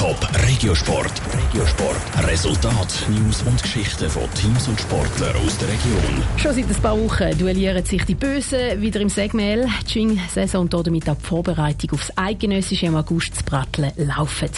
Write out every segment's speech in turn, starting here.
Top Regiosport. Regiosport. Resultat, News und Geschichten von Teams und Sportlern aus der Region. Schon seit ein paar Wochen duellieren sich die Bösen wieder im Segmel. Die Schwing-Saison und damit auch die Vorbereitung aufs Eidgenössische im August zu Bratteln laufen.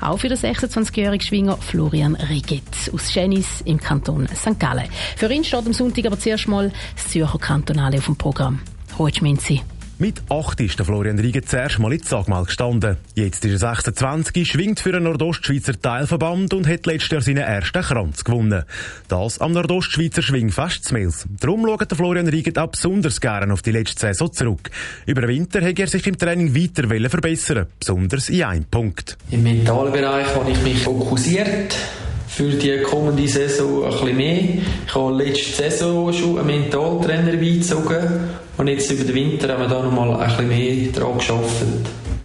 Auch für den 26-jährigen Schwinger Florian Riget aus Schenis im Kanton St. Gallen. Für ihn steht am Sonntag aber zuerst mal das Zürcher Kantonale auf dem Programm. Heute Minzi. Mit 8 ist der Florian Rieger zuerst mal in Sagmal gestanden. Jetzt ist er 26, schwingt für den Nordostschweizer Teilverband und hat letztes Jahr seinen ersten Kranz gewonnen. Das am Nordostschweizer Schwingfest Smils. Darum schaut der Florian Rieger auch besonders gerne auf die letzte Saison zurück. Über den Winter hat er sich im Training weiter verbessern besonders in einem Punkt. Im Mentalbereich habe ich mich fokussiert für die kommende Saison ein bisschen mehr. Ich habe letzte Saison schon einen Mentaltrainer beizogen und jetzt über den Winter haben wir da nochmal ein bisschen mehr dran geschafft.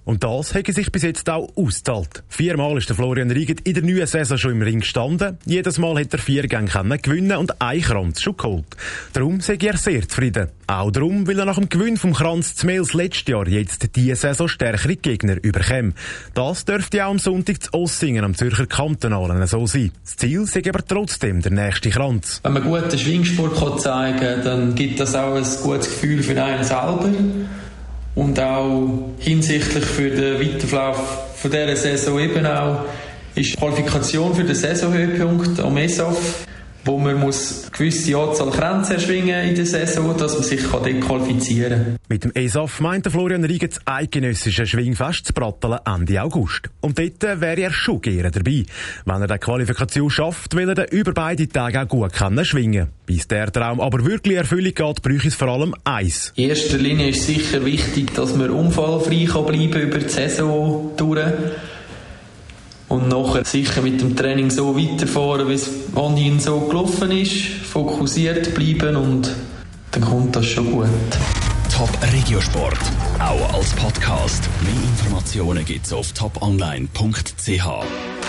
Und das hat sich bis jetzt auch ausgezahlt. Viermal ist der Florian Riegert in der neuen Saison schon im Ring gestanden. Jedes Mal hat er vier Gänge gewinnen und ein Kranz schon geholt. Darum sei er sehr zufrieden. Auch darum, weil er nach dem Gewinn vom Kranz zu letztes Jahr jetzt diese Saison stärkere Gegner überkommen. Das dürfte auch am Sonntag zu Ossingen am Zürcher Kantonalen so sein. Das Ziel sei aber trotzdem der nächste Kranz. Wenn man guten Schwingsport zeigen kann, dann gibt das auch ein gutes Gefühl für einen selber und auch hinsichtlich für den Weiterverlauf von dieser Saison eben auch ist die Qualifikation für den Saisonhöhepunkt am ESAF wo man muss gewisse Anzahl Grenzen erschwingen in der Saison, dass man sich dequalifizieren kann. Mit dem ESAF meint Florian Rieger das eidgenössische Schwingfest zu Bratteln Ende August. Und dort wäre er schon gerne dabei. Wenn er die Qualifikation schafft, will er dann über beide Tage auch gut können schwingen. Bis der Traum aber wirklich Erfüllung geht, bräuchte es vor allem eins. In erster Linie ist sicher wichtig, dass man unfallfrei bleiben kann über die Saison durch und nachher sicher mit dem Training so weiterfahren, wie es an so gelaufen ist, fokussiert bleiben und dann kommt das schon gut. Top Regiosport, auch als Podcast. Mehr Informationen gibt's auf toponline.ch.